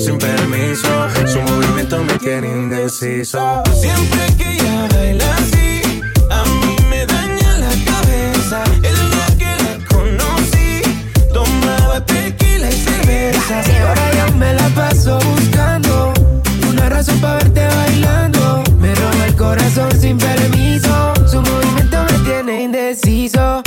sin permiso. Su movimiento me tiene indeciso. Siempre que ella baila así, a mí me daña la cabeza. El día que la conocí, tomaba tequila y cerveza. Y ahora ya me la paso buscando una razón para verte bailando. Me roba el corazón sin permiso. Su movimiento me tiene indeciso.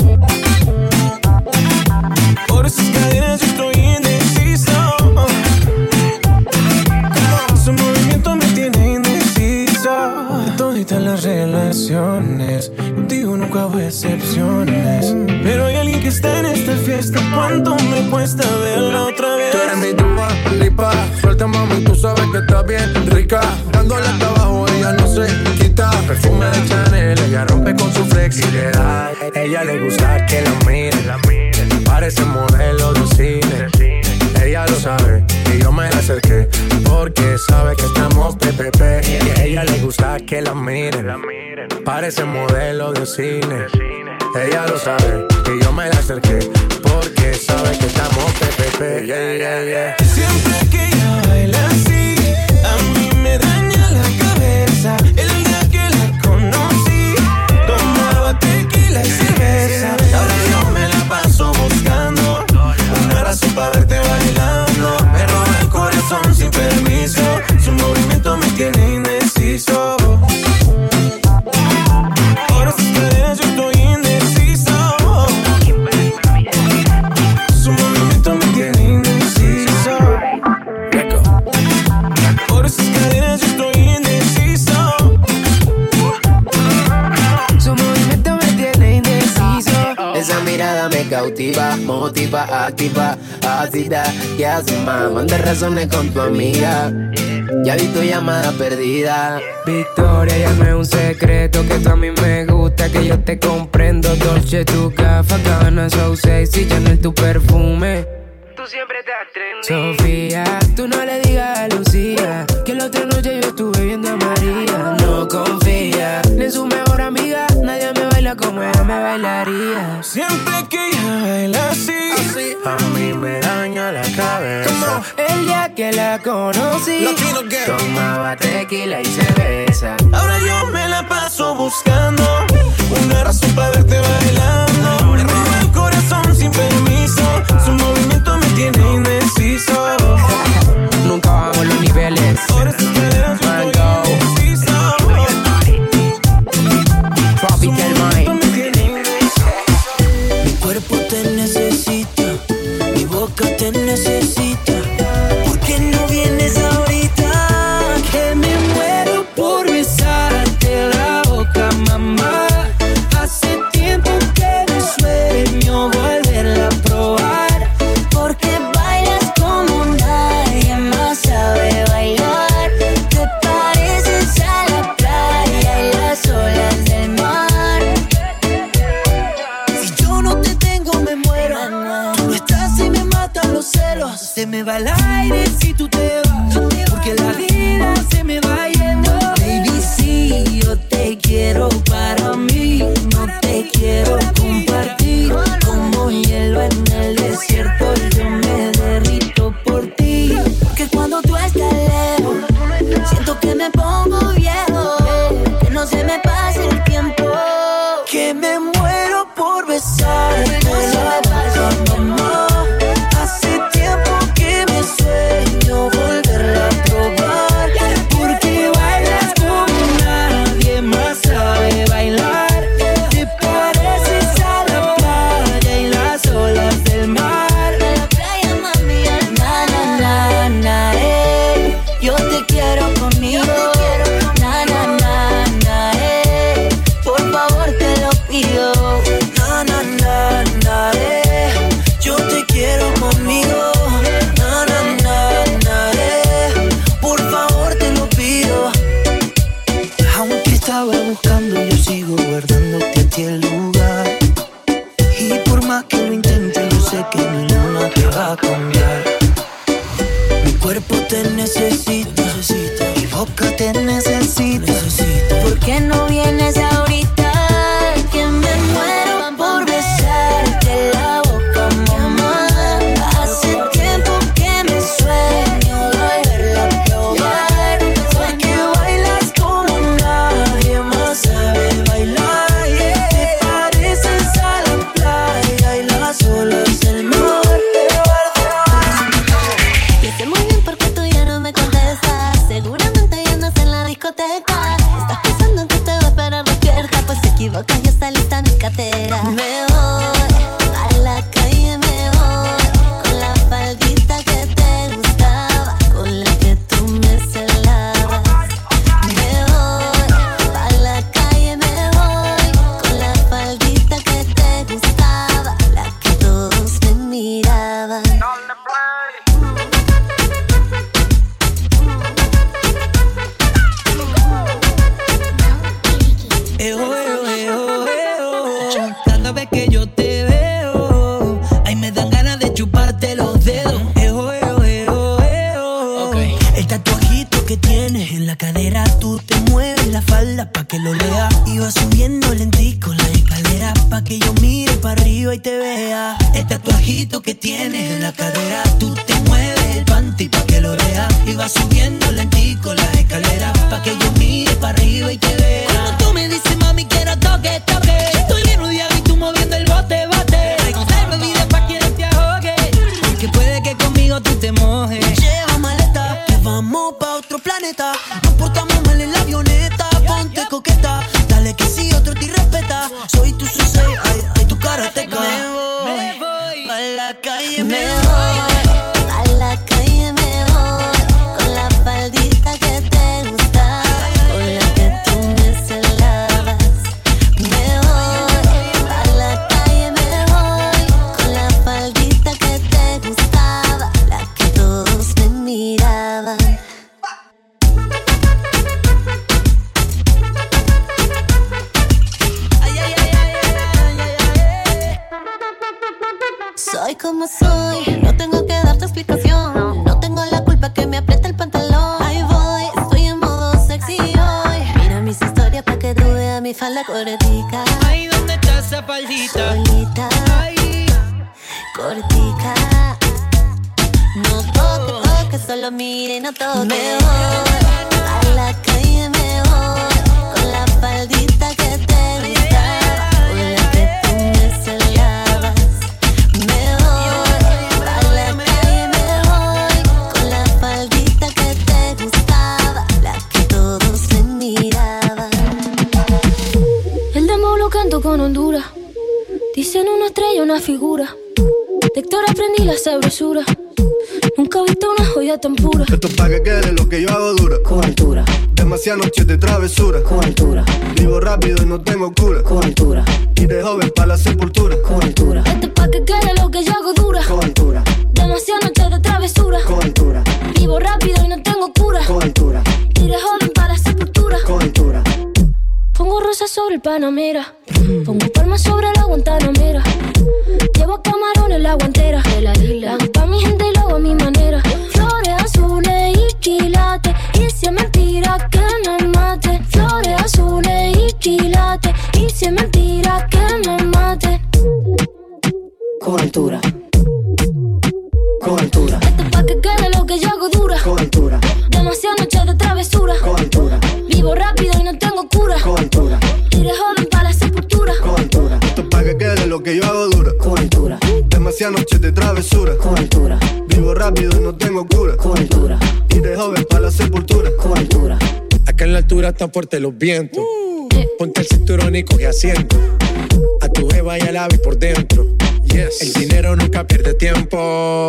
Contigo nunca hubo excepciones. Pero hay alguien que está en esta fiesta. ¿Cuánto me cuesta verla otra vez? Tú eres mi dua, lipa. Suelta, mami, tú sabes que está bien rica. Dándole hasta abajo, ella no se quita. Perfume de Chanel, ella rompe con su flexibilidad. Ella le gusta que la miren. La miren. Parece modelo de cine. Ella lo sabe yo me le acerqué. Porque sabe que estamos PPP. Y a ella le gusta que la miren. Parece modelo de cine. Ella lo sabe y yo me le acerqué. Porque sabe que estamos PPP. Yeah, yeah. Siempre que ella baila así, a mí me daña la cabeza. El día que la conocí, tomaba tequila y cerveza. Ahora yo me la paso buscando una razón para verte bailando. cautiva, motiva, activa, ácida y asma. Manda razones con tu amiga. Ya vi tu llamada perdida. Victoria, ya no es un secreto que tú a mí me gusta, que yo te comprendo. Dolce, tu gafa, cabana, so sexy, Chanel, tu perfume. Tú siempre te atreves. Sofía, tú no le digas a Lucía que la otra noche yo estuve viendo a María. No confía, ni en su mejor pero me bailaría. Siempre que ella baila así, a mí me daña la cabeza. Como el día que la conocí, tomaba tequila y cerveza. Ahora yo me la paso buscando una razón para verte bailando. Me roba el corazón sin permiso, su movimiento me tiene indeciso. Nunca bajo los niveles necesito para mí, no te quiero compartir. Como hielo en el desierto, yo me derrito por ti. Porque cuando tú estás lejos, siento que me pongo falda cortica. Ay, ¿dónde está esa faldita? Solita, Ay, cortica. No toque, toque, solo mire, no toque. Me voy, la sabrosura. Nunca he visto una joya tan pura. Esto es pa' que quede lo que yo hago dura. Con altura, Demasiadas noches de travesura. con altura, Vivo rápido y no tengo cura. con altura, Y de joven para la sepultura. con altura, Esto es pa' que quede lo que yo hago dura. con altura, Demasiadas noches de travesura. con altura, Vivo rápido y no tengo cura. con altura, Y de joven para la sepultura. con altura. Pongo rosas sobre el Panamera. Pongo palmas sobre la Guantanamera. Llevo camarones en la guantera. De la isla. Pa' mi gente y lo hago a mi manera. Flores azules y quilates. Y si es mentira que me mate. Flores azules y quilates. Y si es mentira que me mate. Con altura, con altura, Esto es pa' que quede lo que yo hago dura. con altura, Demasiadas noches de travesura. con altura, Vivo rápido y no tengo cura. con altura, de joven para la sepultura. con altura, Esto es pa' que quede lo que yo hago dura. Demasiadas noches de travesura. con altura, Vivo rápido y no tengo cura. con altura, Y de joven para la sepultura. con altura. Acá en la altura están fuertes los vientos. Ponte el cinturón y coge asiento. A tu jeva y al ave por dentro. Yes. El dinero nunca pierde tiempo.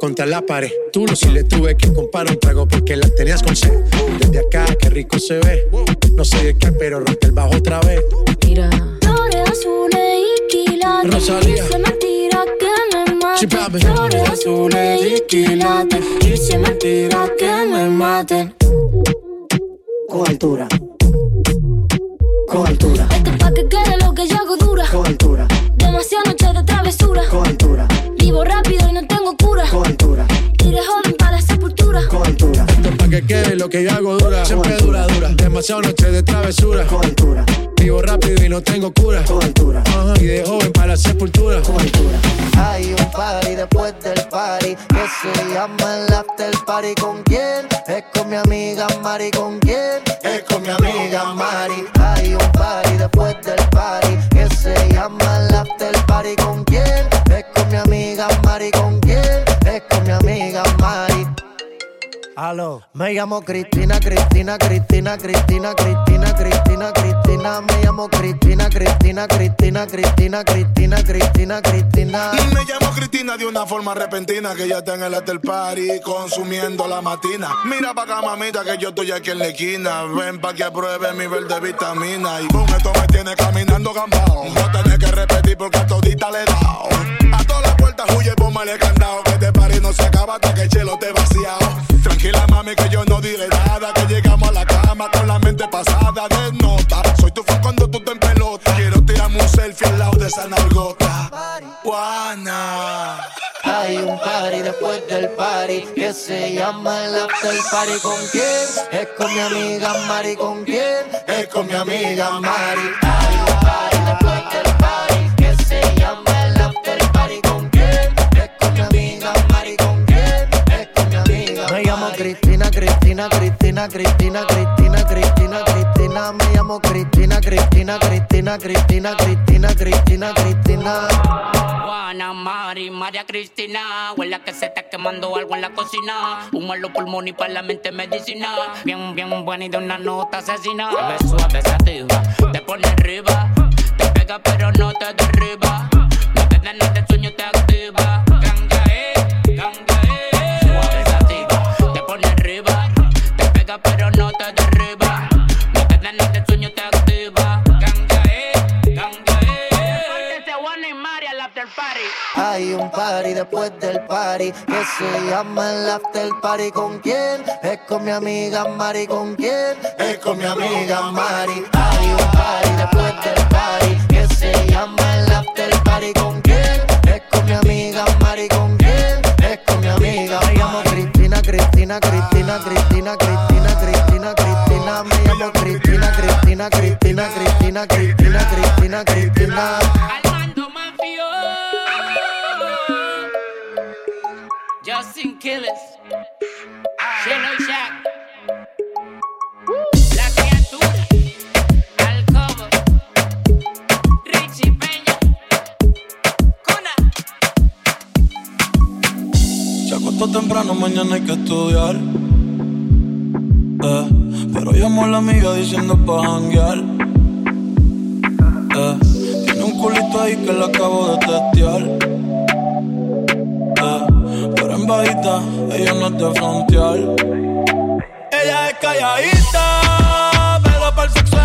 Contra la pared. Tú no si le tuve que comprar un trago porque la tenías con sed. Desde acá, qué rico se ve. No sé de qué, pero rompe el bajo otra vez. Mira. Flores azules y quilates. Rosalía. Me. Flores azules y quilates. Y si es mentira que me maten. Con altura, con altura, Esto es pa' que quede lo que yo hago dura. con altura, Demasiadas noches de travesura. con altura, Vivo rápido y no tengo cura. con altura, Y de joven que quede lo que yo hago dura. Siempre dura, dura. Demasiado noche de travesura. con altura, Vivo rápido y no tengo cura. con altura, Ajá, Y de joven para la sepultura. con altura. Hay un party después del party que se llama el after party. ¿Con quién? Es con mi amiga Mari. ¿Con quién? Es con mi amiga Mari. Hay un party después del party que se llama el after party. ¿Con quién? Es con mi amiga Mari. ¿Con Aló, me llamo Cristina, Cristina, Cristina, Cristina, Cristina, Cristina, Cristina, me llamo Cristina, Cristina, Cristina, Cristina, Cristina, Cristina, Cristina. Me llamo Cristina de una forma repentina que ya está en el after party consumiendo la matina. Mira pa' acá, mamita, que yo estoy aquí en la esquina. Ven pa' que pruebe mi verde vitamina. Y boom, esto me tiene caminando gambao. No tenés que repetir porque a todita le he dado. A todas las puertas huye, póngale candado. Que este party no se acaba hasta que el chelo te vaciado. Tranquila, mami, que yo no diré nada. Que llegamos a la cama con la mente pasada de nota. Soy tu fan cuando tú te en pelota. Quiero tirarme un selfie al lado de esa nalgota. Juana. Hay un party después del party que se llama el after party. ¿Con quién? Es con mi amiga Mari. ¿Con quién? Es con mi amiga Mari. Hay un party Cristina, Cristina, Cristina, Cristina, Cristina. Me llamo Cristina, Cristina, Cristina, Cristina, Cristina, Cristina, Cristina. Juana, Mari, María Cristina. Huele que se está quemando algo en la cocina. Humo en los pulmones y para la mente medicina. Bien, bien buena y de una nota asesina. Bebe suave, sativa. Te pone arriba. Te pega pero no te derriba. No te dan de sueño, te activa. hay un party después del party que se llama el after party. ¿Con quién? Es con mi amiga Mari. ¿Con quién? Es con mi amiga Mari. Hay un party después del party que se llama el after party. ¿Con quién? Es con mi amiga Mari. ¿Con quién? Es con mi amiga. Me llamo Cristina, Cristina, Cristina, Cristina, Cristina, Cristina, Cristina. Me llamo Cristina, Cristina, Cristina, Cristina, Cristina, Cristina, Cristina, Cristina. Justin Killers. Shelo Shack. La criatura. Al cover. Richie Peña. Cuna. Se acostó temprano, mañana hay que estudiar. Eh, pero llamó a la amiga diciendo pa' janguear. Eh, tiene un culito ahí que le acabo de testear. Eh, bajita, ella no es de frontear. Ella es calladita, pero para el sexo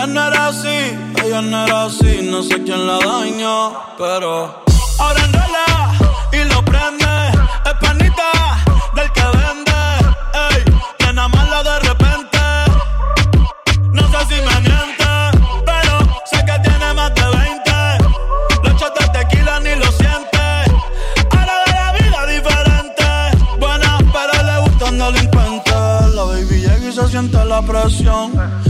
Ella no era así, ella no era así, no sé quién la dañó, pero ahora enrola y lo prende, es panita del que vende, ey, que nada más la de repente, no sé si me miente, pero sé que tiene más de 20, los shots de tequila ni lo siente, ahora ve la vida diferente, buena pero le gustan delincuentes, la baby llega y se siente la presión.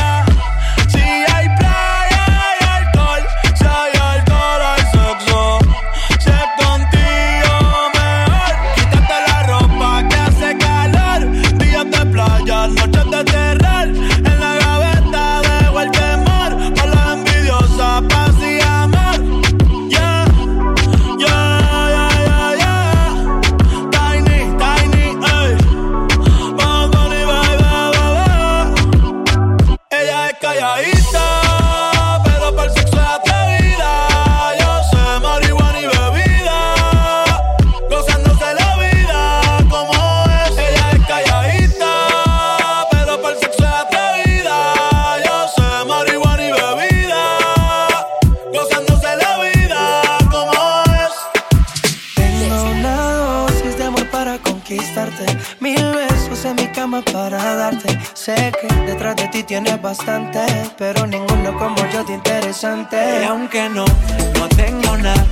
ti tienes bastante, pero ninguno como yo de interesante. Y aunque no, no tengo nada,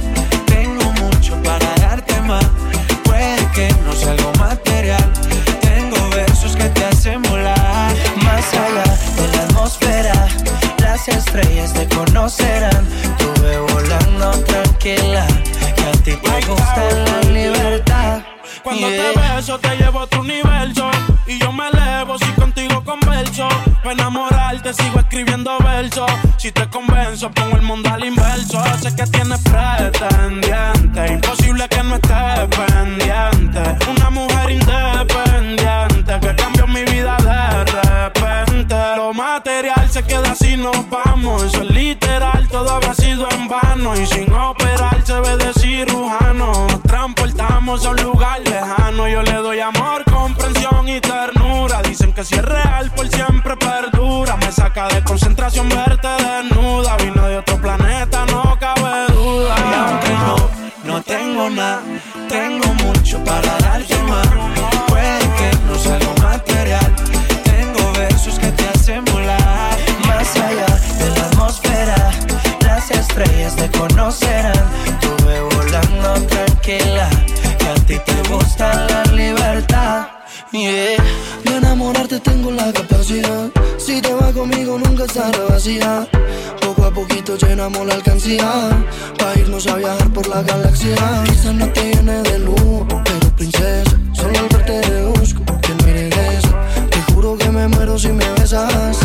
tengo mucho para darte más. Puede que no sea algo material, tengo versos que te hacen volar. Más allá de la atmósfera, las estrellas te conocerán. Tuve volando tranquila, que a ti te gusta la libertad. Cuando Yeah. te beso te llevo a otro universo Y yo me elevo si contigo converso Pa' enamorarte sigo escribiendo versos Si te convenzo pongo el mundo al inverso. Sé que tienes pretendiente Imposible que no estés pendiente. Una mujer independiente Que cambió mi vida de repente. Lo material se queda si nos vamos. Eso es literal, todo habrá sido en vano. Y sin operar se ve de cirujano. Nos transportamos a un lugar que si es real por siempre perdura. Me saca de concentración verte desnuda. Vino de otro planeta, no cabe duda. Y aunque yo no tengo nada, tengo mucho para darte más. Puede que no sea lo material. Tengo versos que te hacen volar. Más allá de la atmósfera, las estrellas te conocerán. Tuve volando tranquila. Que a ti te gusta la libertad. Yeah enamorarte tengo la capacidad. Si te vas conmigo nunca estará vacía. Poco a poquito llenamos la alcancía. Para irnos a viajar por la galaxia. Quizás no te llene de lujo, pero princesa. Solo al verte deduzco que me regresa. Te juro que me muero si me besas.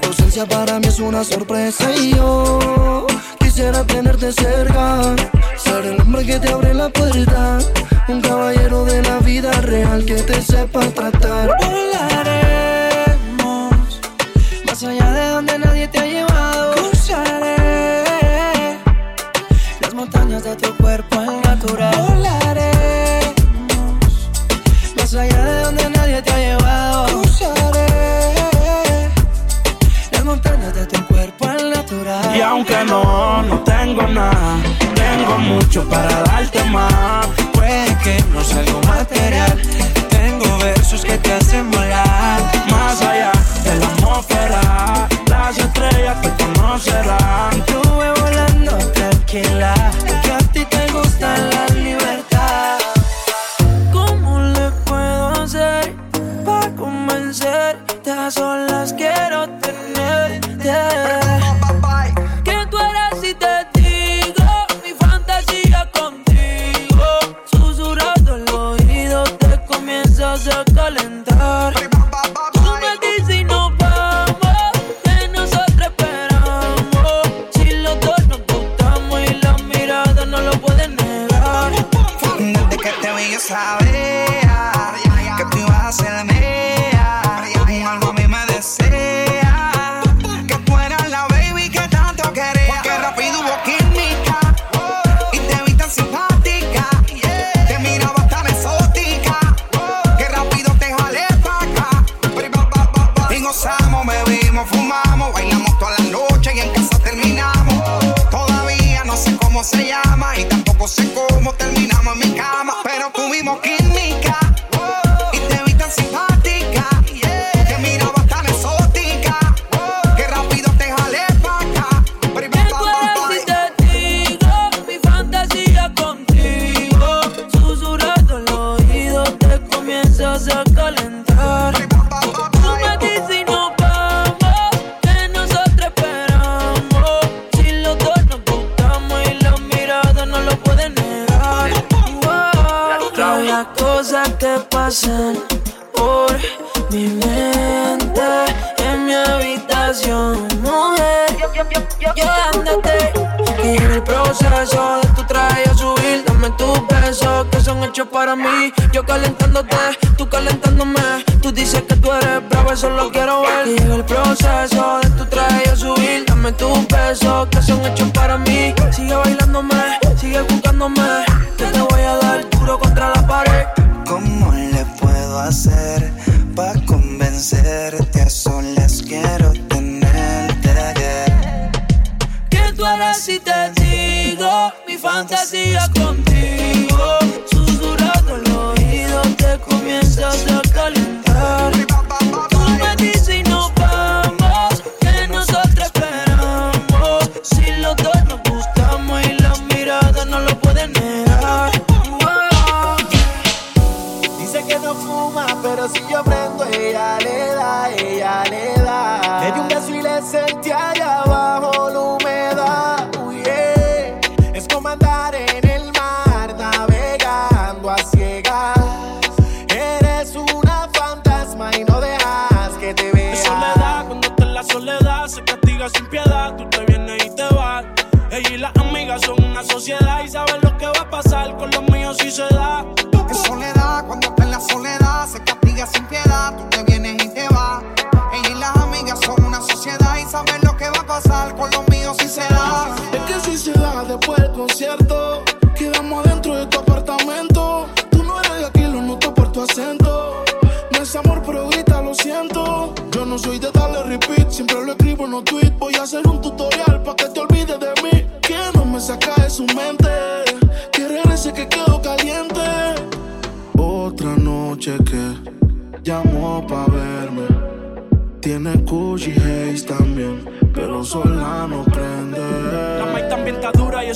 Tu ausencia para mí es una sorpresa. Y yo quisiera tenerte cerca. Ser el hombre que te abre la puerta. Un caballero de la vida real que te sepa tratar.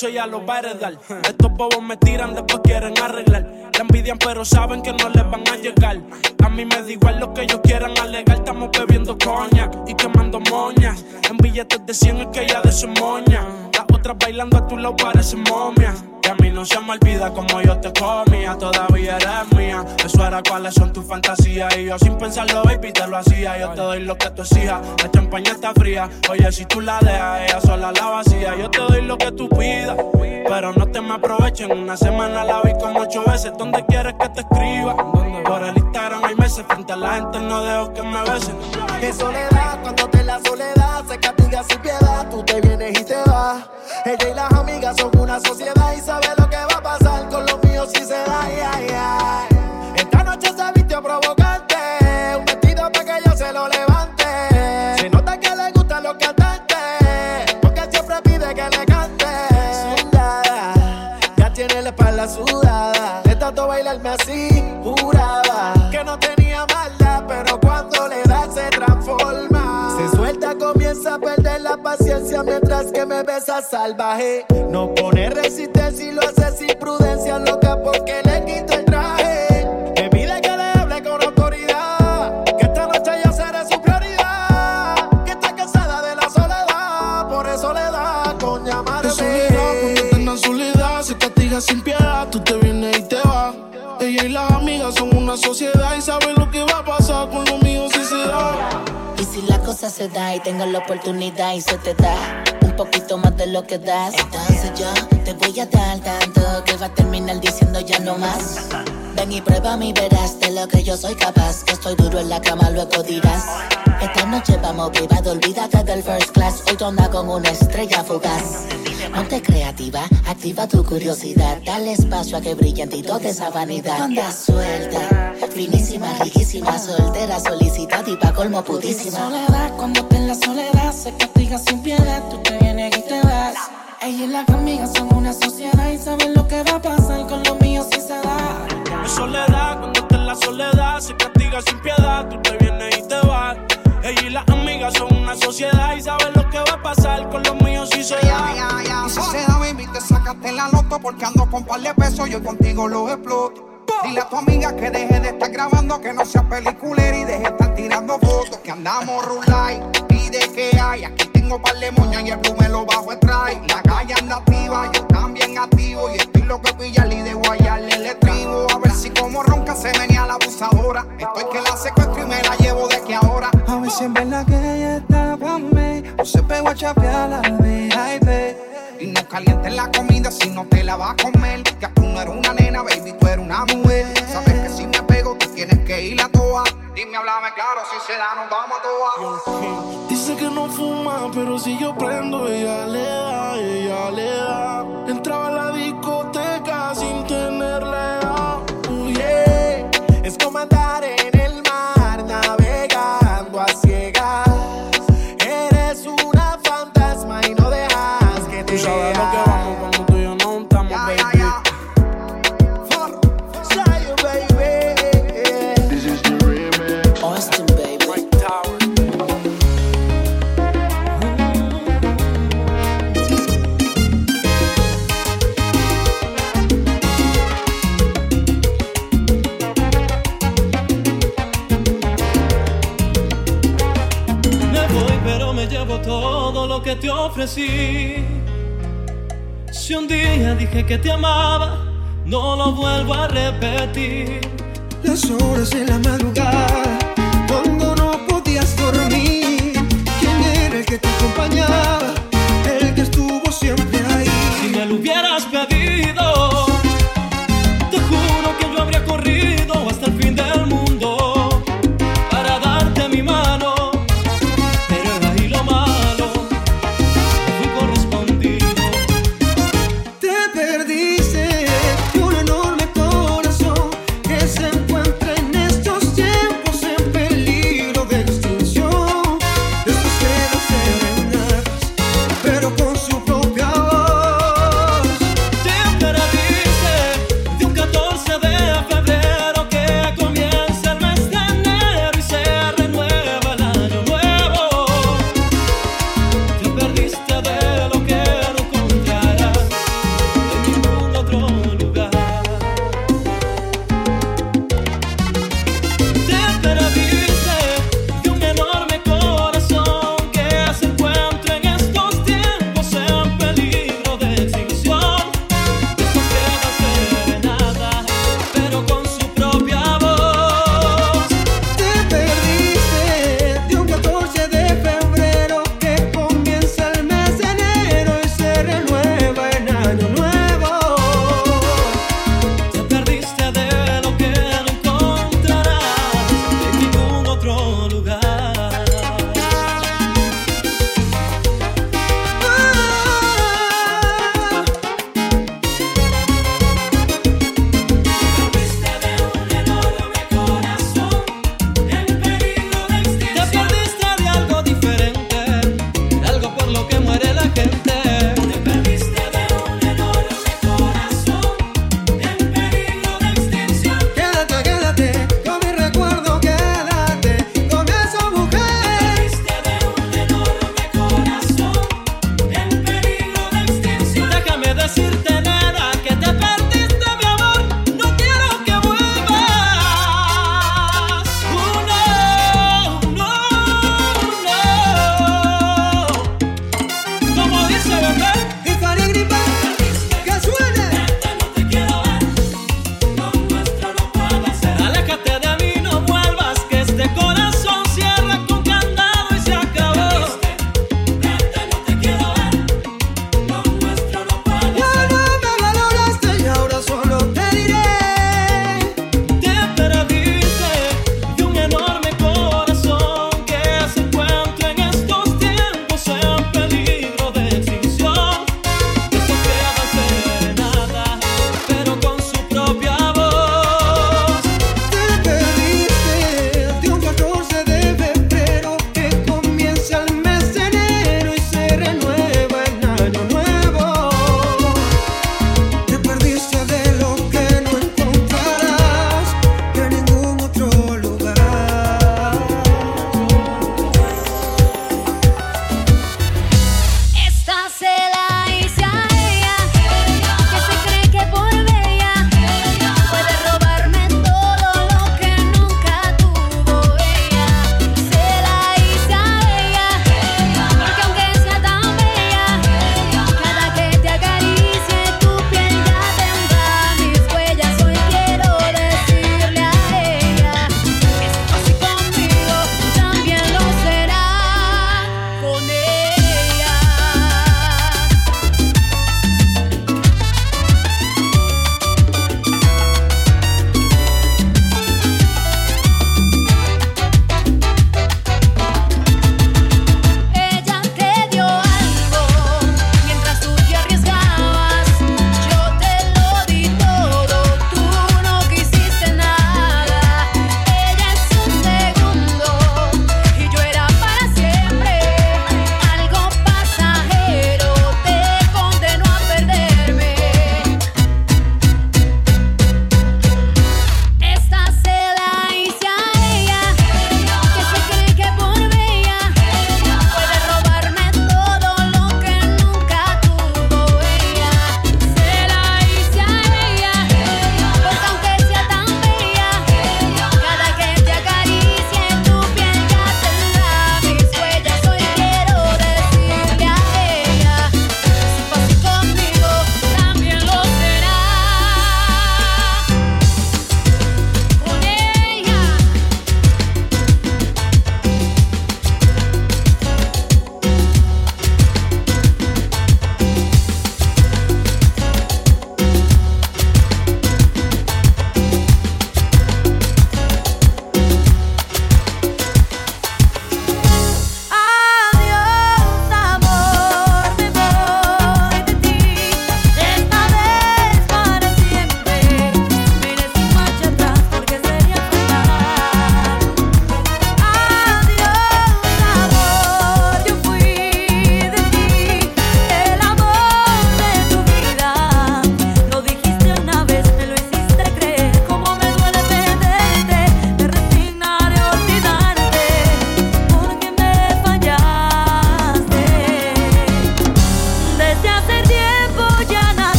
Eso ya lo va a. Estos bobos me tiran, después quieren arreglar. La envidian, pero saben que no les van a llegar. A mí me da igual lo que ellos quieran alegar. Estamos bebiendo coña y quemando moñas. En billetes de 100 es que ya de su moña. Las otras bailando a tu lado parecen momias. Y a mí no se me olvida como yo te comía, todavía eres mía. Eso era cuáles son tus fantasías. Y yo sin pensarlo, baby, te lo hacía. Yo te doy lo que tú exijas. Champaña está fría. Oye, si tú la dejas, ella sola la vacía. Yo te doy lo que tú pidas. Pero no te me aprovechen. Una semana la vi como ocho veces. ¿Dónde quieres que te escriba? Por el Instagram hay meses. Frente a la gente no dejo que me besen. No pone resistencia y lo hace sin prudencia, loca porque le quito el traje. Me pide que le hable con autoridad, que esta noche yo seré su prioridad. Que está cansada de la soledad, por eso le da con De llamarme. soledad, cuando tengan soledad, se castiga sin piedad. Tú te vienes y te vas. Ella y las amigas son una sociedad y saben lo que va a pasar con los míos si se da. Y si la cosa se da y tengo la oportunidad y se te da poquito más de lo que das, entonces yo te voy a dar tanto que va a terminar diciendo ya no más. Ven y prueba mi verás de lo que yo soy capaz. Que estoy duro en la cama, luego dirás. Esta noche vamos privado, olvídate del first class. Hoy andas con una estrella fugaz. Ponte creativa, activa tu curiosidad. Dale espacio a que brille en ti toda esa vanidad. Anda suelta, finísima, riquísima, soltera, solicitada y pa' colmo putísima. Soledad, cuando te en la soledad se castiga sin piedad. Tú te. Ella y las amigas son una sociedad y saben lo que va a pasar con los míos si se da. Es soledad, cuando está en la soledad, se castiga sin piedad. Tú te vienes y te vas. Ella y las amigas son una sociedad y saben lo que va a pasar con los míos si se da. Y si se da, baby, te sacaste la loto porque ando con par de pesos, yo contigo los exploto. Dile a tu amiga que deje de estar grabando, que no sea peliculera y deje de estar tirando fotos. Que andamos rulay, pide que hay. Aquí tengo par de moñas y el blue me lo bajo trae. La calle anda activa, yo también activo. Y estoy loco de pillarle y de guayarle el estribo. A ver si como ronca se venía la abusadora. Estoy que la secuestro y me la llevo de que ahora. A ver si en verdad que ella está pa' mí O se pegó a chapear la VIP Y no calientes la comida si no te la vas a comer. Nos vamos a toa. Dice que no fuma, pero si yo prendo, ella le da, ella le da. Ofrecí Si un día dije que te amaba No lo vuelvo a repetir Las horas de la madrugada, cuando no podías dormir. ¿Quién era el que te acompañaba? El que estuvo siempre ahí. Si me lo hubieras pedido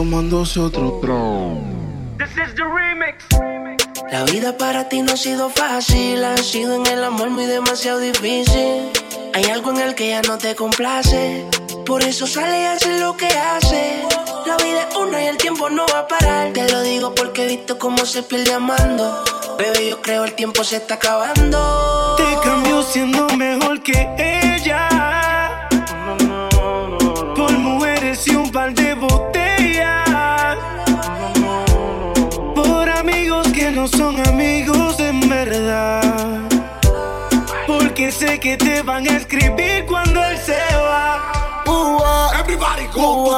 tomándose otro trago. La vida para ti no ha sido fácil, ha sido en el amor muy demasiado difícil. Hay algo en el que ya no te complace, por eso sale y hace lo que hace. La vida es una y el tiempo no va a parar. Te lo digo porque he visto cómo se pierde amando. Bebé, yo creo el tiempo se está acabando. Te cambió siendo mejor que él. van a escribir cuando él se va. Uh. Everybody go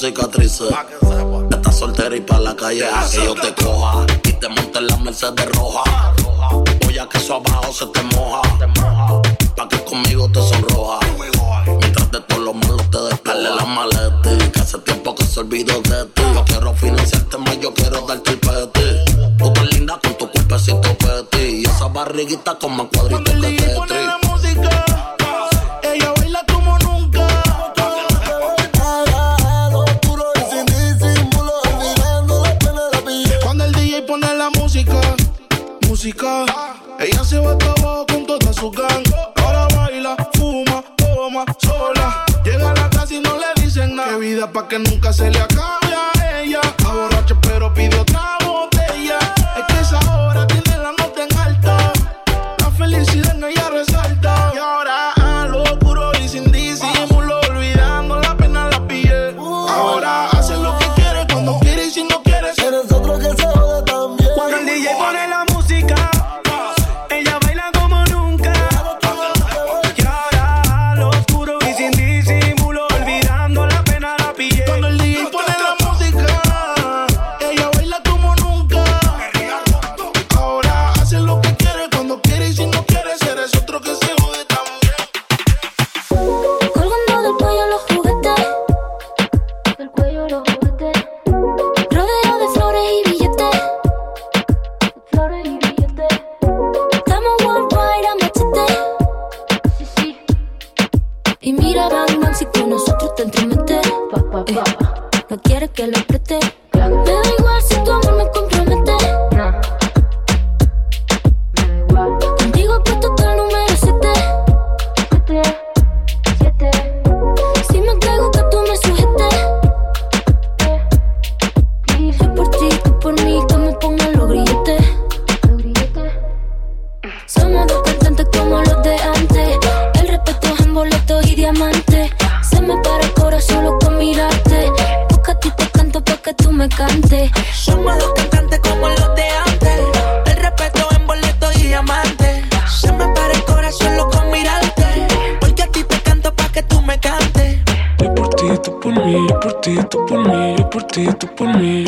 se Somos dos cantantes como los de antes. El respeto en boleto y diamante. Se me para el corazón loco con mirarte. Porque a ti te canto pa' que tú me cantes. Yo por ti, tú por mí, yo por ti, tú por mí, yo por ti, tú por mí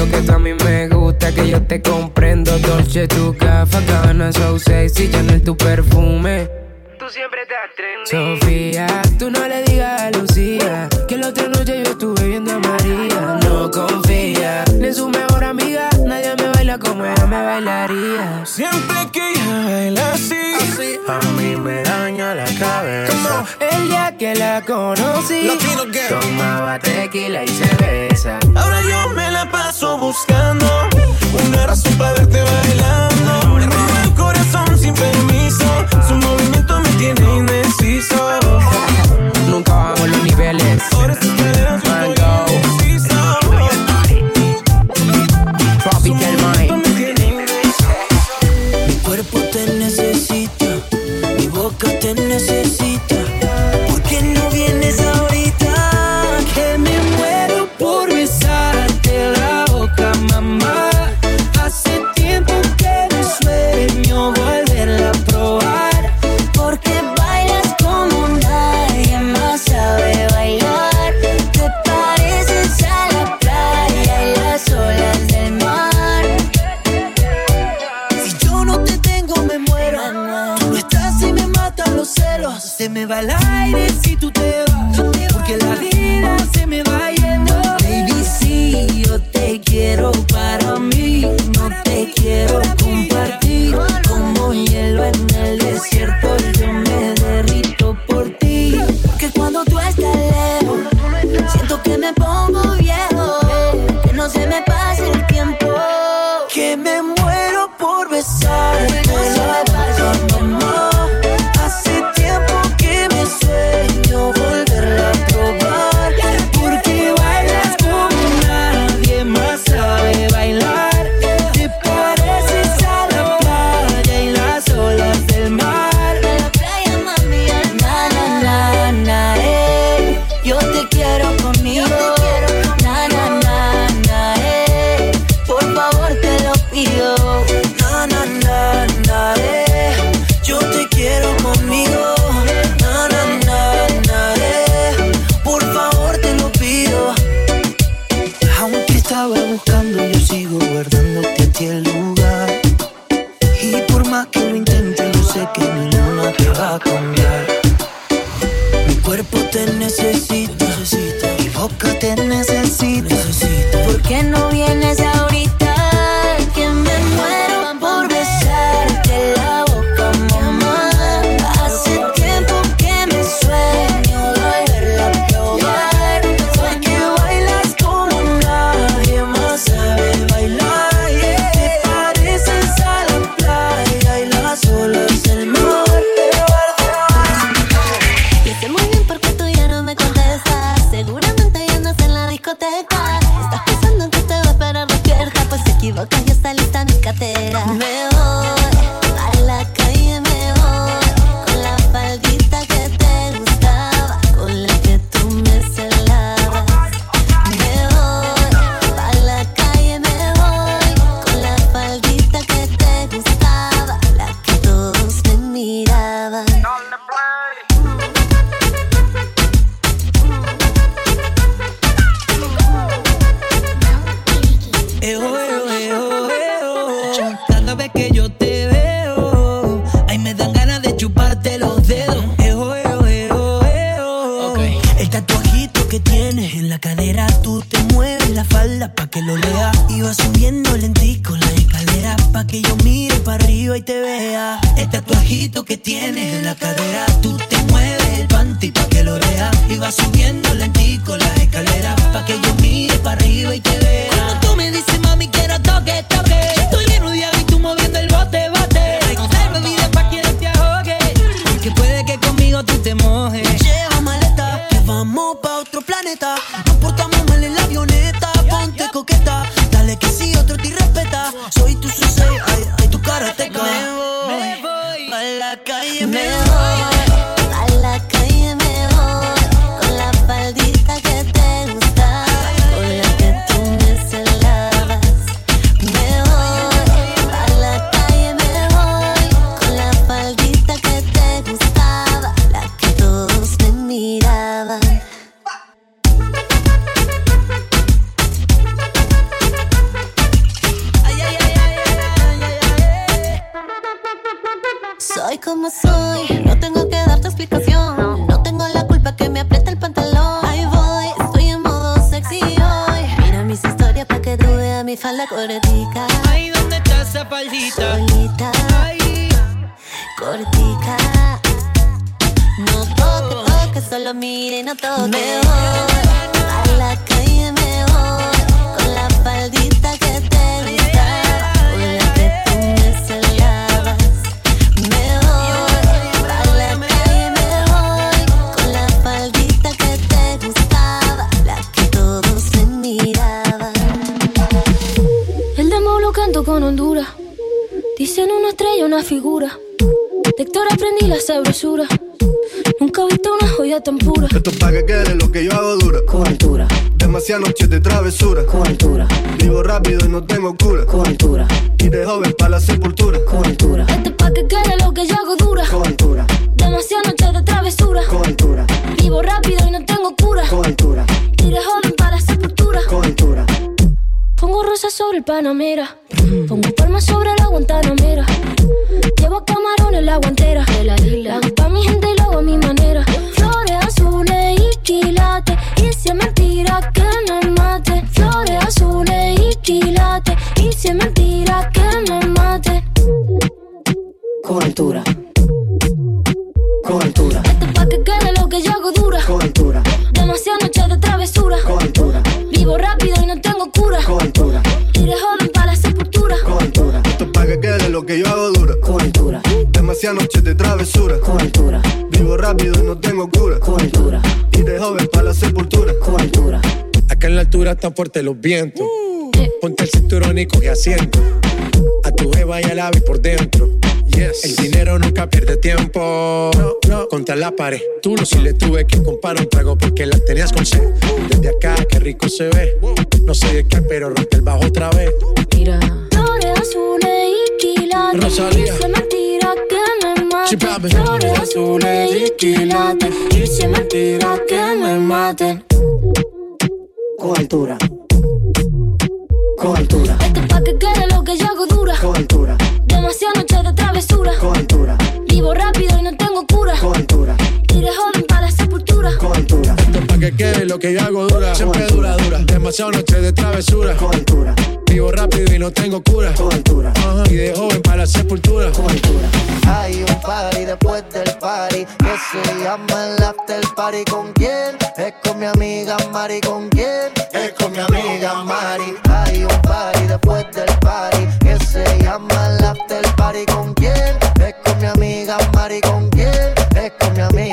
lo que tú a mí me gusta, que yo te comprendo. Dolce, tu café, gana, so sexy, Chanel, tu perfume. Tú siempre te atrendes. Sofía, tú no le digas a Lucía que la otra noche yo estuve viendo a María. No confía ni en su mejor amiga, nadie me como ella me bailaría. Siempre que ella baila así, a mí me daña la cabeza. Como el día que la conocí, tomaba tequila y cerveza. Ahora yo me la paso buscando una razón para verte bailando. Me roba el corazón sin permiso, su movimiento me tiene indeciso. Que yo mire para arriba y te vea. El tatuajito que tienes en la cadera, tú te mueves el panty pa' que lo vea. Vas subiendo lentico las escaleras, pa' que yo mire para arriba y te vea. Cuando tú me dices, mami, quiero toque, toque. Estoy bien rodeado y tú moviendo el bote, bote. Traigo bebida pa' que no te ahogue. Porque puede que conmigo tú te mojes. Lleva maleta, que vamos pa' otro planeta. Tan pura. Esto es pa' que quede lo que yo hago dura. Con altura. Demasiadas noches de travesura. Con altura. Vivo rápido y no tengo cura. Con altura. Y de joven para la sepultura. Con altura. Esto es pa' que quede lo que yo hago dura. Con altura. Demasiadas noches de travesura. Con altura. Vivo rápido y no tengo cura. Con altura. Y de joven para la sepultura. Con altura. Pongo rosas sobre el Panamera. Fuertes los vientos. Ponte el cinturón y coge asiento. A tu jeva y al ave por dentro. Yes. El dinero nunca pierde tiempo. No, no. Contra la pared. Tú no si le tuve que comprar un trago porque la tenías con sed. Desde acá, qué rico se ve. No sé de qué, pero rompe el bajo otra vez. Mira. Flores azules y quilates. Rosalía. Es mentira que me mate. Flores azules y quilates. Es mentira que me maten. Con altura. Con altura. Esto es pa' que quede lo que yo hago dura. Con altura. Demasiadas noches de travesura. Con altura. Vivo rápido y no tengo cura. Con altura. Joven para la sepultura. Con altura. Esto es pa' que quede lo que yo hago dura. Siempre dura, dura. Demasiado noche de travesura. Con altura. Vivo rápido y no tengo cura. Con altura. Ajá. Y de joven para la sepultura. Con altura. Hay un party después del party que se llama el after party. ¿Con quién? Es con mi amiga Mari. ¿Con quién? Es con mi amiga Mari. Hay un party después del party que se llama el after party. ¿Con quién? Es con mi amiga Mari. ¿Con quién? Es con mi amiga Mari.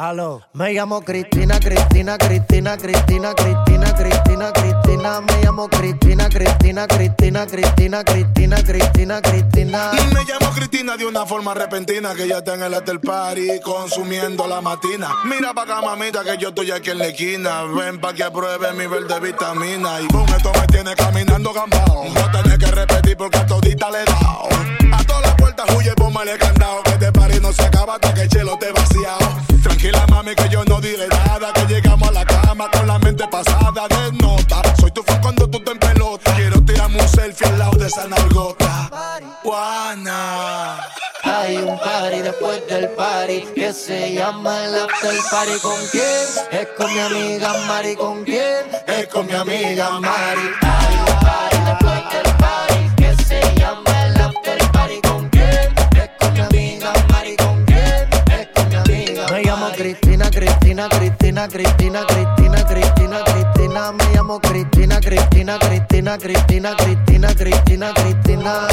Aló, me llamo Cristina, Cristina, Cristina, Cristina, Cristina, Cristina, Cristina, me llamo Cristina, Cristina, Cristina, Cristina, Cristina, Cristina, Cristina. Y me llamo Cristina de una forma repentina que ya está en el after party consumiendo la matina. Mira pa' acá, mamita, que yo estoy aquí en la esquina. Ven pa' que apruebe mi verde vitamina. Y boom, esto me tiene caminando gambao. No tenés que repetir porque a todita le he dado. A todas las puertas huye, póngale candado. Que este party no se acaba hasta que el chelo te vaciado. Tranquila, mami, que yo no diré nada. Que llegamos a la cama con la mente pasada de nota. Soy tu fan cuando tú te pelota. Quiero tirarme un selfie al lado de esa nalgota. Juana. Hay un party después del party que se llama el after party. ¿Con quién? Es con mi amiga Mari. ¿Con quién? Es con mi amiga Mari. Cristina, Cristina, Cristina, Cristina, Cristina. Me llamo Cristina, Cristina, Cristina, Cristina, Cristina, Cristina, Cristina.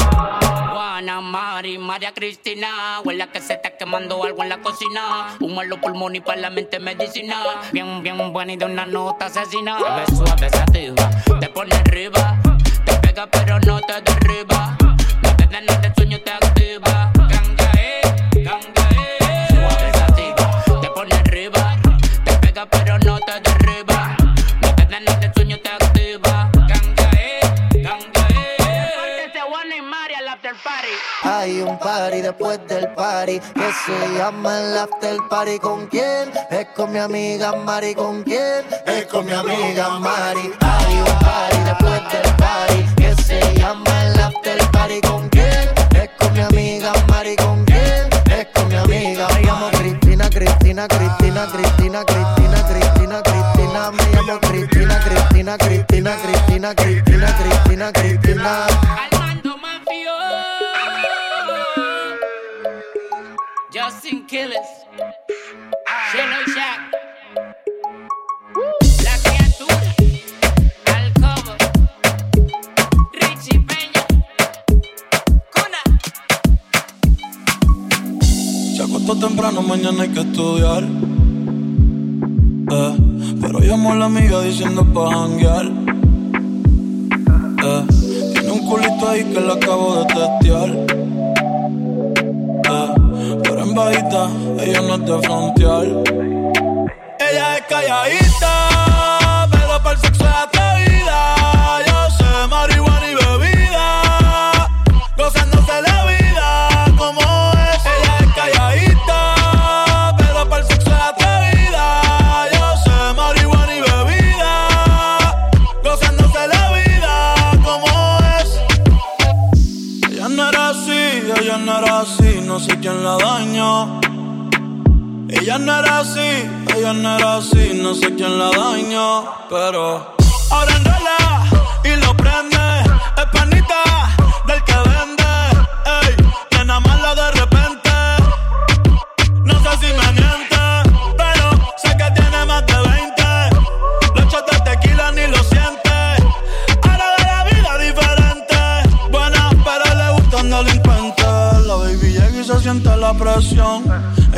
Juana, Mari, María Cristina. Huele que se está quemando algo en la cocina. Un malo pulmón y para la mente medicina. Bien, bien buena y de una nota asesina. Te suave, sativa, te pone arriba. Te pega pero no te derriba. No te da nada de sueño, te activa. Hay un party después del party que se llama el after party. ¿Con quién? Es con mi amiga Mari. ¿Con quién? Es con mi amiga Mari. Hay un party después del party que se llama el after party. ¿Con quién? Es con mi amiga Mari. ¿Con quién? Es con mi amiga. Me llamo Cristina, Cristina, Cristina, Cristina, Cristina, Cristina, Cristina. Me llamo Cristina, Cristina, Cristina, Cristina, Cristina, Cristina, Cristina. Justin Killers. Shelo y Shaq. La criatura. Al cover. Richie Peña. Cuna. Se acostó temprano, mañana hay que estudiar. Eh, pero llamó a la amiga diciendo pa' janguear. Eh, tiene un culito ahí que le acabo de testear. Bajita, no de frontear. Ella es calladita, No era así, ella no era así, no sé quién la dañó, pero ahora enrola y lo prende, es panita del que vende, ey, llena mala de repente, no sé si me miente, pero sé que tiene más de 20, los shots de tequila ni lo siente, ahora ve la vida diferente, buena pero le gustan delincuentes, la baby llega y se siente la presión.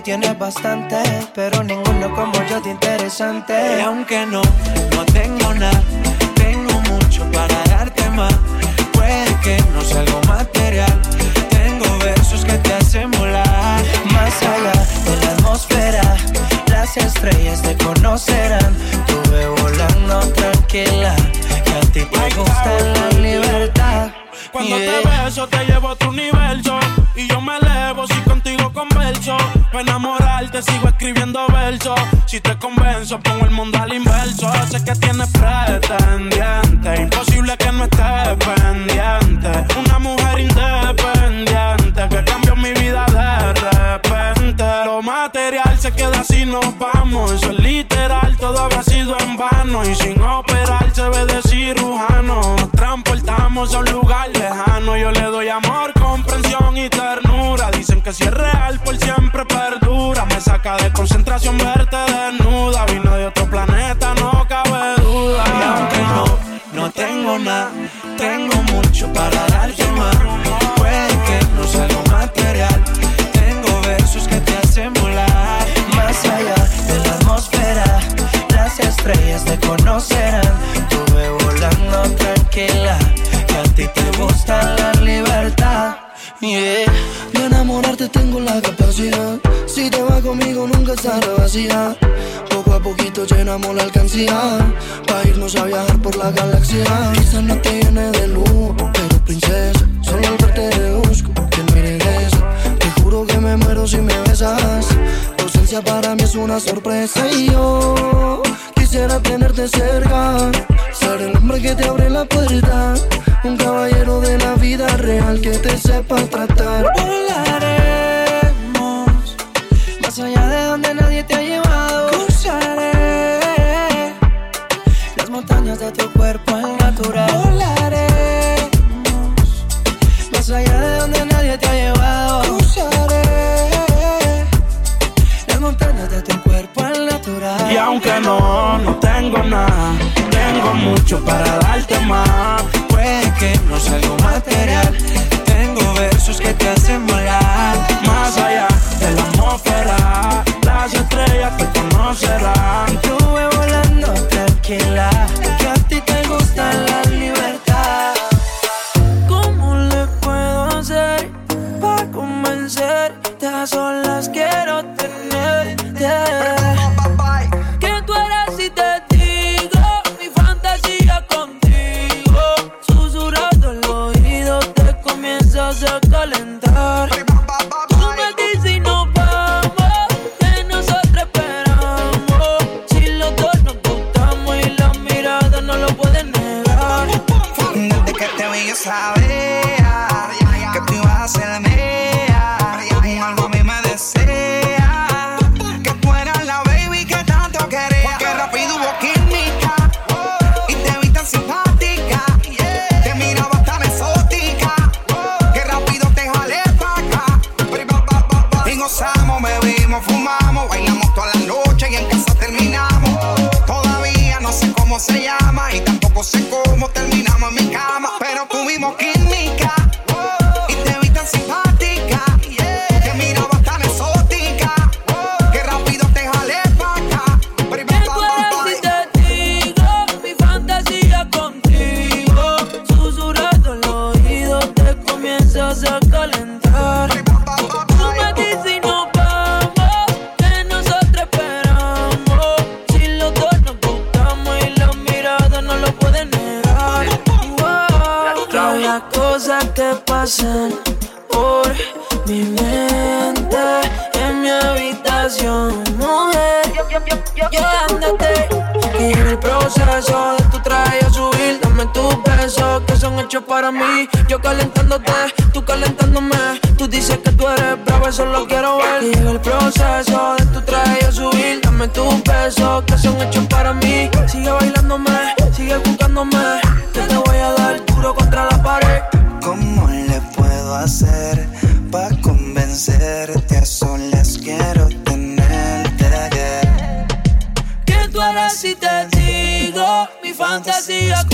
tienes bastante, pero ninguno como yo te interesante. Y aunque no, no tengo nada, tengo mucho para darte más. Puede que no sea algo material, tengo versos que te hacen volar. Más allá de la atmósfera, las estrellas te conocerán. Tuve volando tranquila, que a ti te gusta la libertad. Cuando yeah. te beso, te llevo a tu universo enamorarte sigo escribiendo versos. Si te convenzo pongo el mundo al inverso. Sé que tienes pretendiente. Imposible que no estés pendiente. Una mujer independiente Que cambió mi vida de repente. Lo material se queda si nos vamos. Eso es literal, todo habrá sido en vano. Y sin operar se ve de cirujano. Nos transportamos a un lugar lejano. Yo le doy amor, comprensión y ternura. Dicen que si es real por siempre de concentración verte desnuda Vino de otro planeta, no cabe duda Y aunque no, no tengo nada, tengo mucho para darte más. Puede que no sea algo material, tengo versos que te hacen volar. Más allá de la atmósfera, las estrellas te conocerán. Tú ve volando tranquila, que a ti te gusta la libertad. Yeah. De enamorarte tengo la capacidad. Estará vacía. Poco a poquito llenamos la alcancía. Pa' irnos a viajar por la galaxia. Quizás no te llene de luz, pero princesa. Solo al verte deduzco que no regresa. Te juro que me muero si me besas. Tu ausencia para mí es una sorpresa. Y yo quisiera tenerte cerca. Ser el hombre que te abre la puerta. Un caballero de la vida real que te sepa tratar. Volaremos para darte más. Puede que no sea algo material, tengo versos que te hacen volar. Más allá de la atmósfera Las estrellas te conocerán. Tú ve volando tranquila, que pasan por mi mente en mi habitación, mujer. Llévate y en el proceso de tu traje a subir, dame tus besos que son hechos para mí. Yo calentándote, tú calentándome. Tú dices que tú eres bravo, eso lo quiero ver. Y en el proceso de tu traje a subir, dame tus besos que son hechos para mí. Sigue bailándome, sigue buscándome. Convencerte? A solas quiero tenerte. yeah. Que tú eres si te digo mi fantasía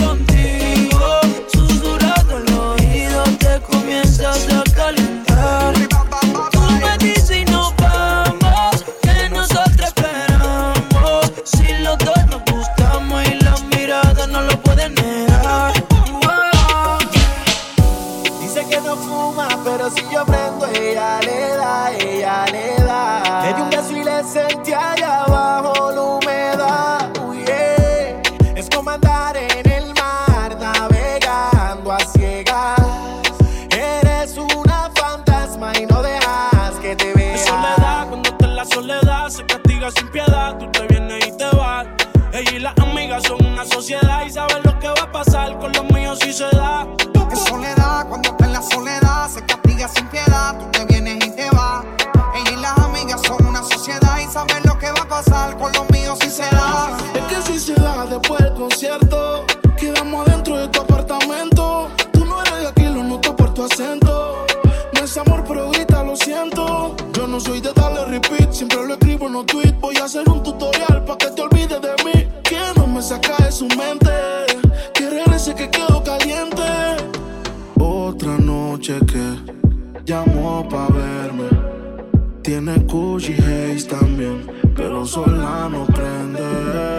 Tiene Gucci Haze también, pero sola no prende.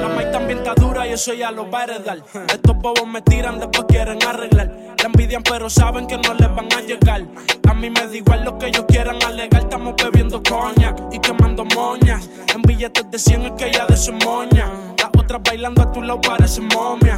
La maíz también está dura y eso ya lo va a heredar. Estos bobos me tiran, después quieren arreglar. La envidian, pero saben que no les van a llegar. A mí me da igual lo que ellos quieran alegar. Estamos bebiendo coña y quemando moñas. En billetes de 100 es que ella de su moña. Las otras bailando a tu lado parecen momia.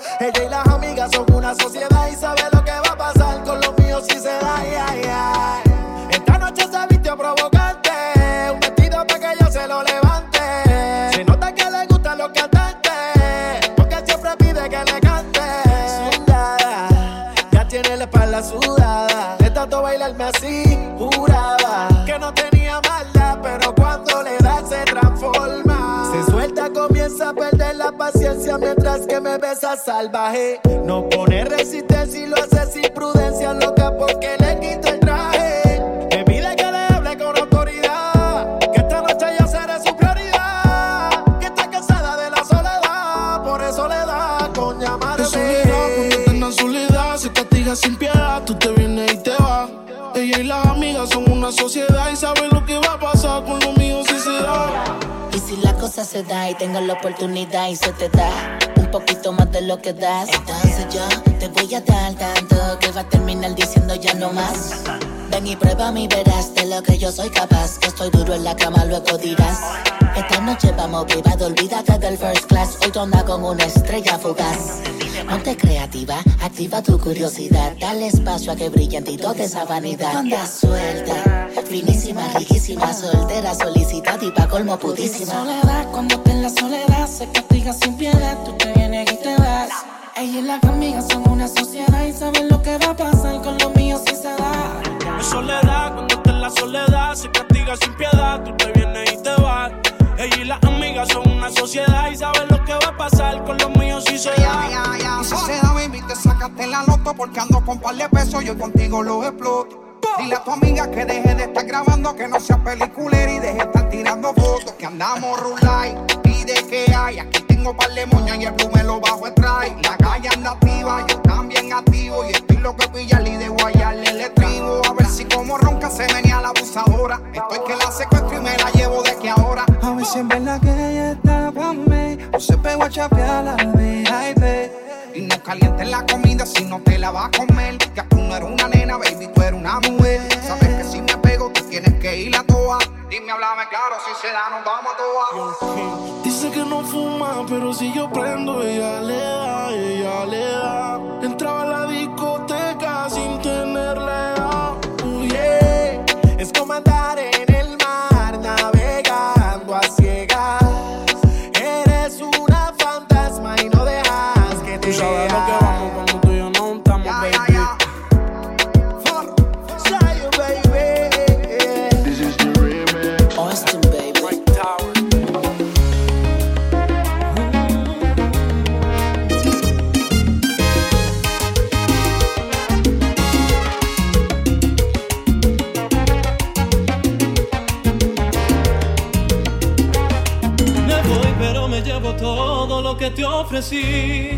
Ella y las amigas son una sociedad y sabe mientras que me besa salvaje. No pone resistencia y lo hace sin prudencia, loca porque le quito el y tengo la oportunidad y se te da un poquito más de lo que das, entonces yo te voy a dar tanto que va a terminar diciendo ya no más. Ven y prueba y verás de lo que yo soy capaz. Que estoy duro en la cama, luego dirás. Esta noche vamos privado, olvídate del first class. Hoy tú andas con una estrella fugaz. Ponte creativa, activa tu curiosidad. Dale espacio a que brille en ti toda esa vanidad. Anda suelta, finísima, riquísima, soltera, solicitada y pa' colmo putísima. soledad, cuando está en la soledad, se castiga sin piedad, tú te vienes y te vas. Ella y las amigas son una sociedad y saben lo que va a pasar con los míos si se da. En soledad, cuando está en la soledad, se castiga sin piedad. Tú te vienes y te vas. Ella y las amigas son una sociedad y saben lo que va a pasar con los míos si se da. Y si se da, baby, te sacaste la loto porque ando con par de pesos, yo contigo los exploto. Dile a tu amiga que deje de estar grabando, que no sea peliculera y deje de estar tirando fotos, que andamos rulay. Pide que hay, aquí tengo par de moñas y el blue me lo bajo el. La calle anda activa, yo también activo y estoy loco de pillarle y de guayarle el estribo. A ver si como ronca se venía la abusadora. Estoy que la secuestro y me la llevo de que ahora. A ver si en verdad que ella está pa' mí O se pegó a chapear la VIP Y no calientes la comida si no te la vas a comer. Ya tú no eres una nena, baby, tú eres una mujer. Sabes que si me pego, tú tienes que ir a toa. Dime, háblame claro, si se da, nos vamos a toa. Dice que no fuma, pero si yo prendo, ella le da, ella le da. Entraba a la discoteca sin tenerla edad. Uh, yeah. Es como te ofrecí.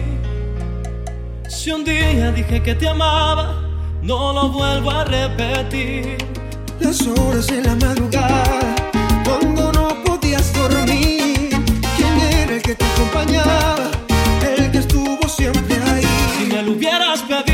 Si un día dije que te amaba, no lo vuelvo a repetir. Las horas en la madrugada, cuando no podías dormir. ¿Quién era el que te acompañaba? El que estuvo siempre ahí. Si me lo hubieras pedido,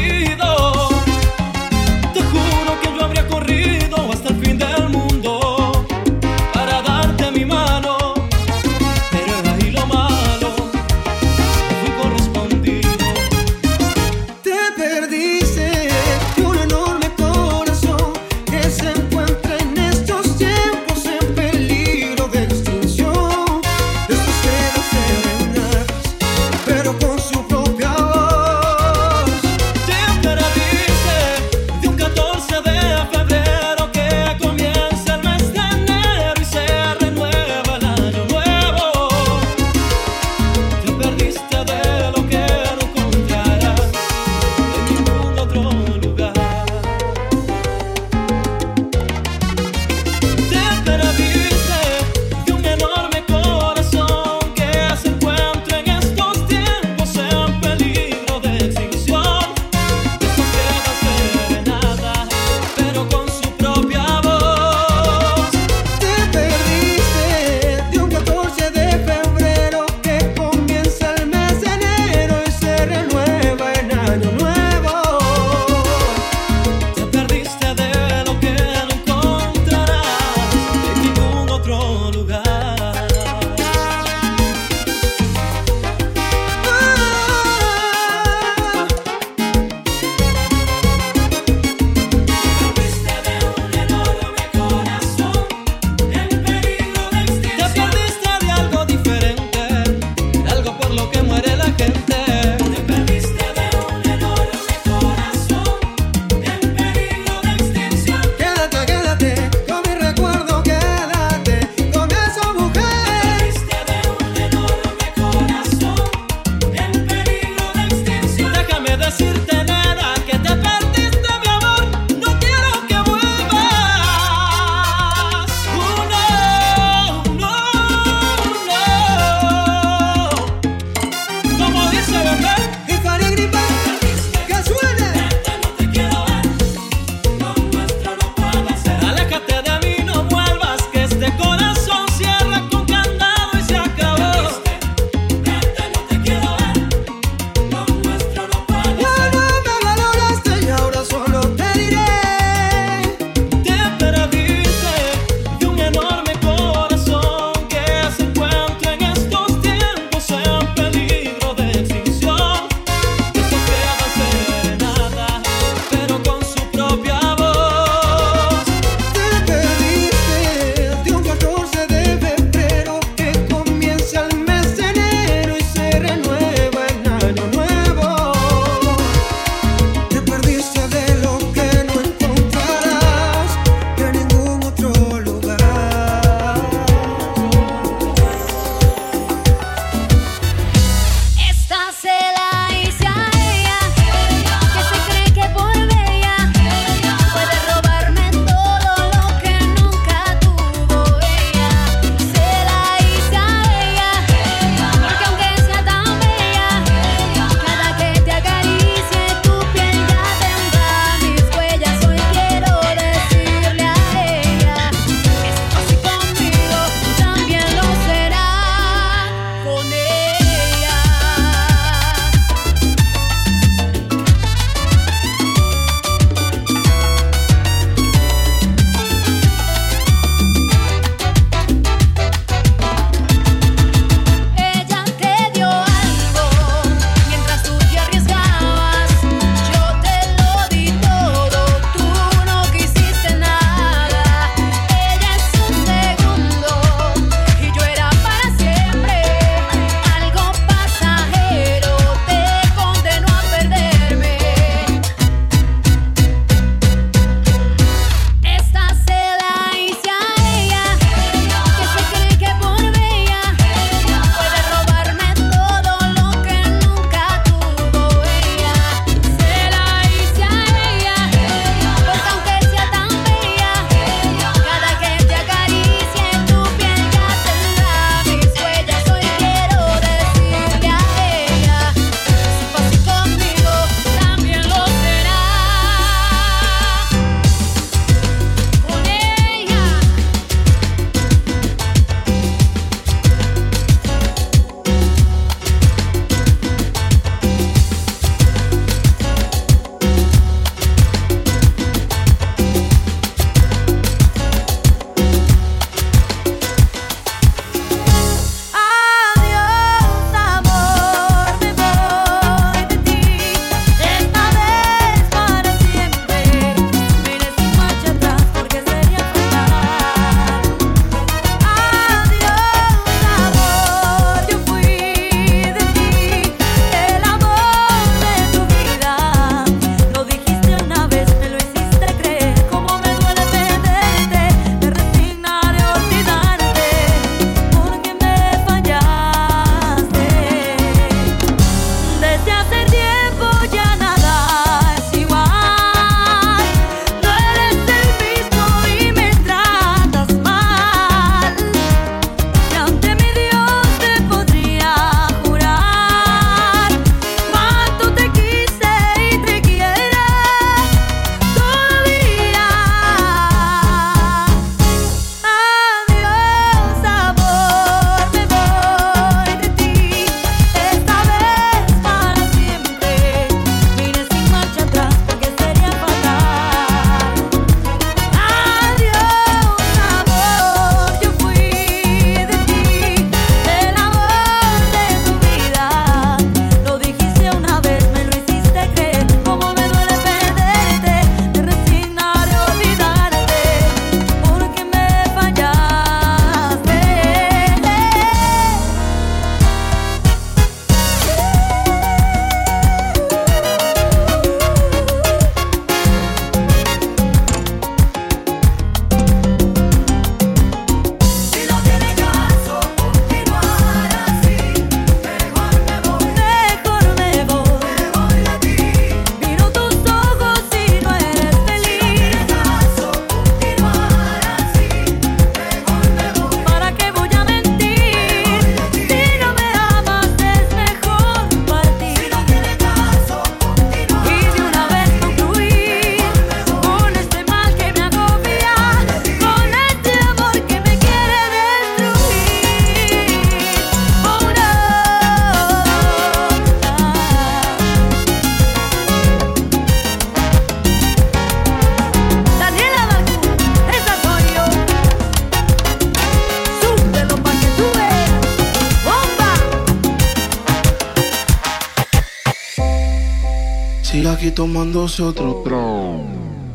otro.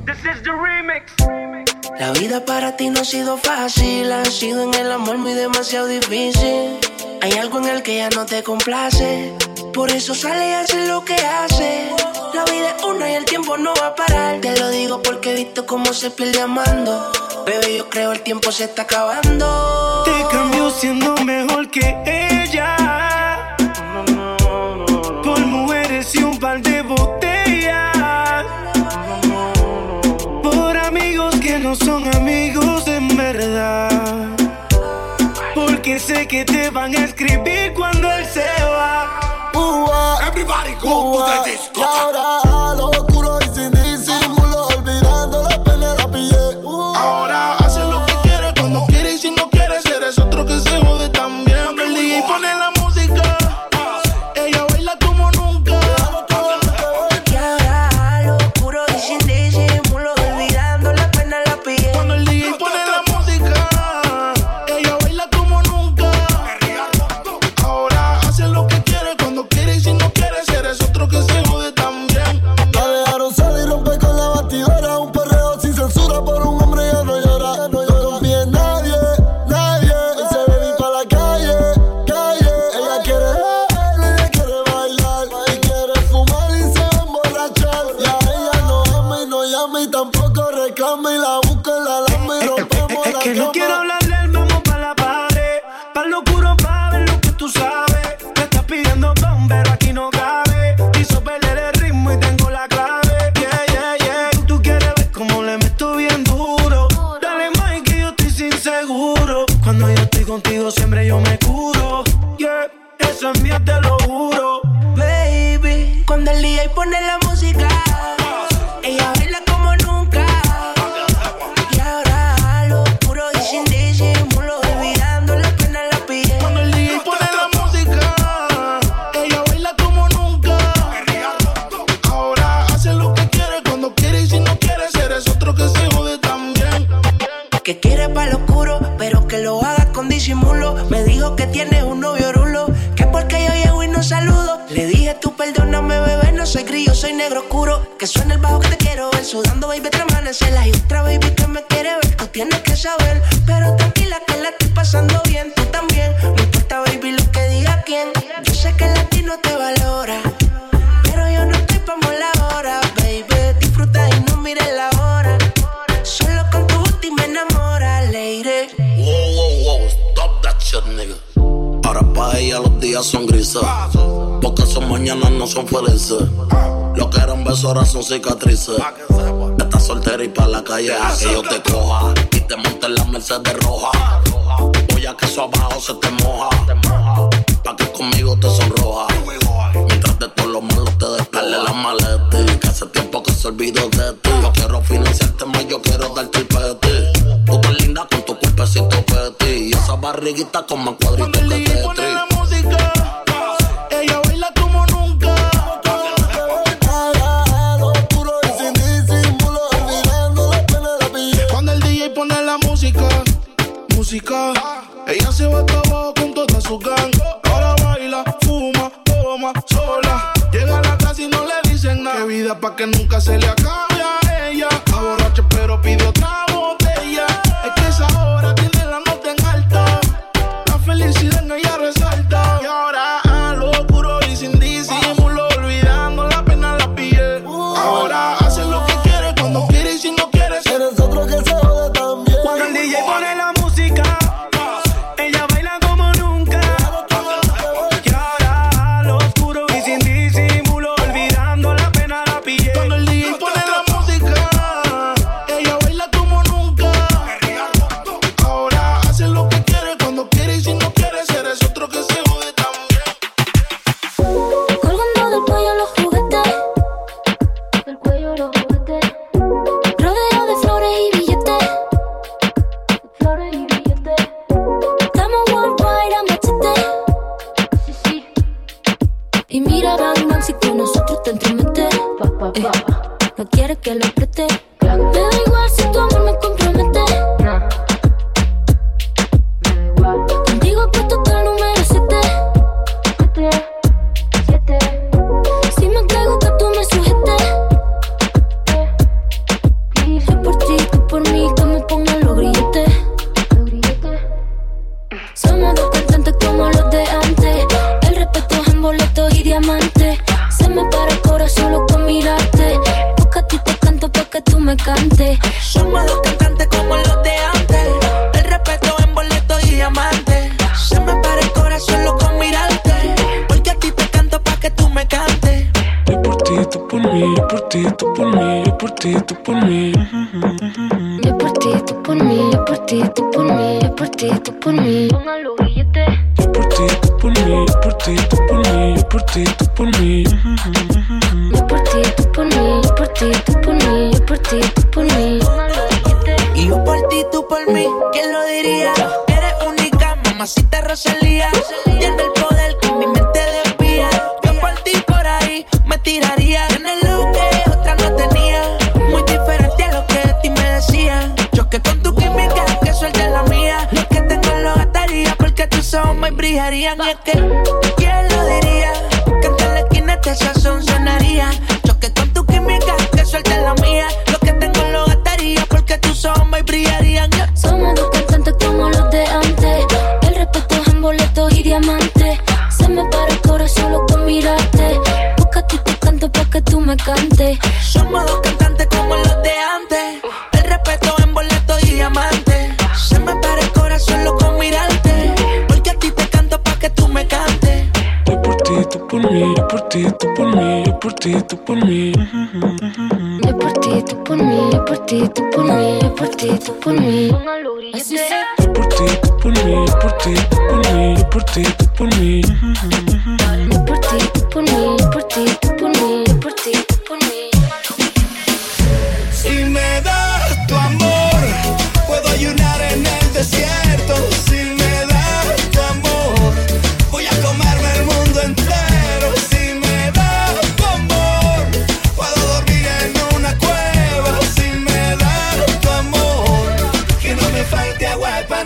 This is the remix. La vida para ti no ha sido fácil, ha sido en el amor muy demasiado difícil. Hay algo en el que ya no te complace, por eso sale y hace lo que hace. La vida es una y el tiempo no va a parar. Te lo digo porque he visto cómo se pierde amando. Bebé, yo creo el tiempo se está acabando. Te cambió siendo mejor que él. sé que te van a escribir cuando él se va. Uh -huh. Everybody go uh -huh. to the disco. horas son cicatrices. Estás soltera y pa' la calle a que yo te coja. Y te monte en la Mercedes roja. Voy a que eso abajo se te moja. Pa' que conmigo te sonroja. Mientras de todo lo malo te despele la maleta. Que hace tiempo que se olvidó de ti. Yo quiero financiarte más, yo quiero darte el peti. Tú tan linda con tu cuerpecito peti. Y esa barriguita como pa' que nunca se le acabe. huepa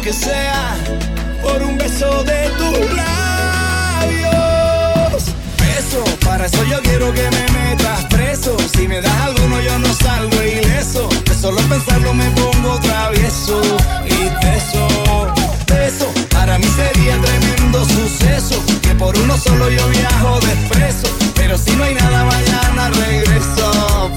que sea por un beso de tus labios. Beso, para eso yo quiero que me metas preso. Si me das alguno yo no salgo ileso. De solo pensarlo me pongo travieso y teso. Beso, para mí sería tremendo suceso. Que por uno solo yo viajo despreso. Pero si no hay nada mañana regreso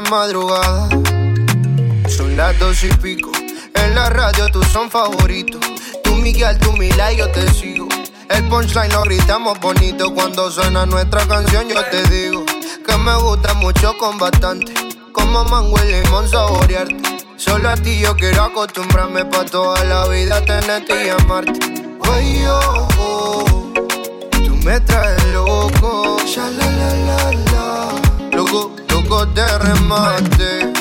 madrugada. Son las dos y pico. En la radio tú son favoritos. Tú Miguel, tú Mila y yo te sigo. El punchline lo gritamos bonito. Cuando suena nuestra canción yo te digo que me gusta mucho con bastante. Como mango y limón saborearte. Solo a ti yo quiero acostumbrarme pa' toda la vida tenerte y amarte. Ay, oh, oh. Tú me traes loco, la la la la. Loco, loco de remate.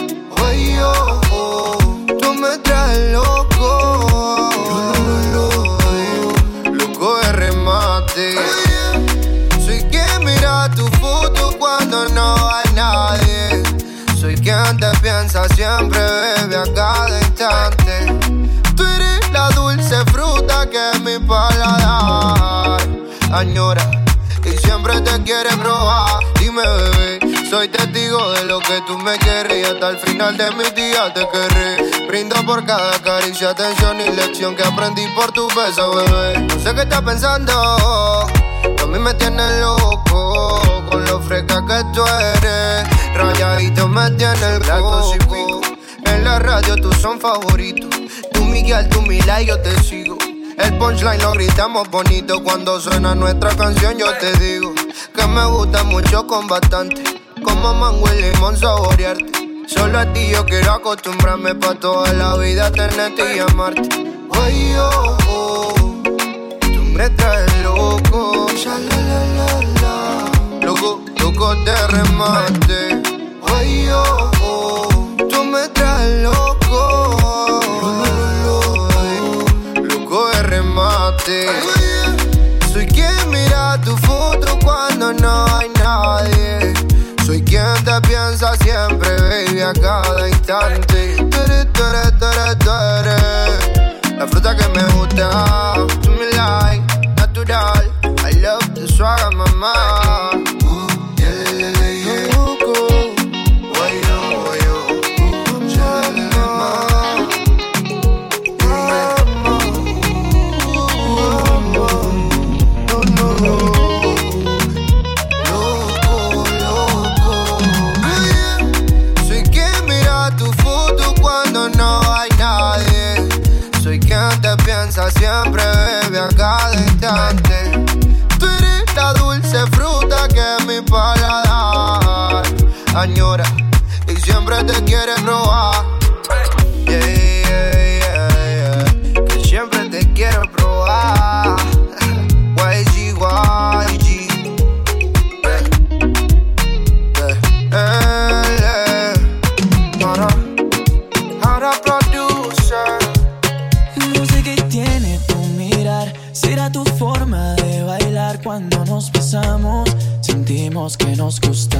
Ay, oh. Tú me traes loco. Loco de remate. Soy quien mira tu foto cuando no hay nadie. Soy quien te piensa siempre, bebe a cada instante. Tú eres la dulce fruta que mi paladar añora y siempre te quiere probar. Dime, bebé, soy testigo de lo que tú me y hasta el final de mis días te querré. Brindo por cada caricia, atención y lección que aprendí por tu beso, bebé. No sé qué estás pensando, a mí me tienes loco con lo fresca que tú eres. Rayadito me tiene el coco. En la radio tú son favoritos. Tú Miguel, tú Mila y yo te sigo. El punchline lo gritamos bonito cuando suena nuestra canción. Yo te digo que me gusta mucho con bastante. Como mango y limón saborearte. Solo a ti yo quiero acostumbrarme pa' toda la vida tenerte y amarte. Ay, oh, oh, tú me traes loco. Ya. Loco, loco de remate. Ay, oh, oh, tú me traes loco. Loco de remate. Cada instante. Tú eres, tú eres La fruta que me gusta. Tú me like, natural. I love the swag, mamá. Y siempre te quiere robar. Yeah, yeah, yeah. Que siempre te quiero probar. YG, YG. Ahora, ahora producer. No sé qué tiene tu mirar, será tu forma de bailar cuando nos besamos. Sentimos que nos gustamos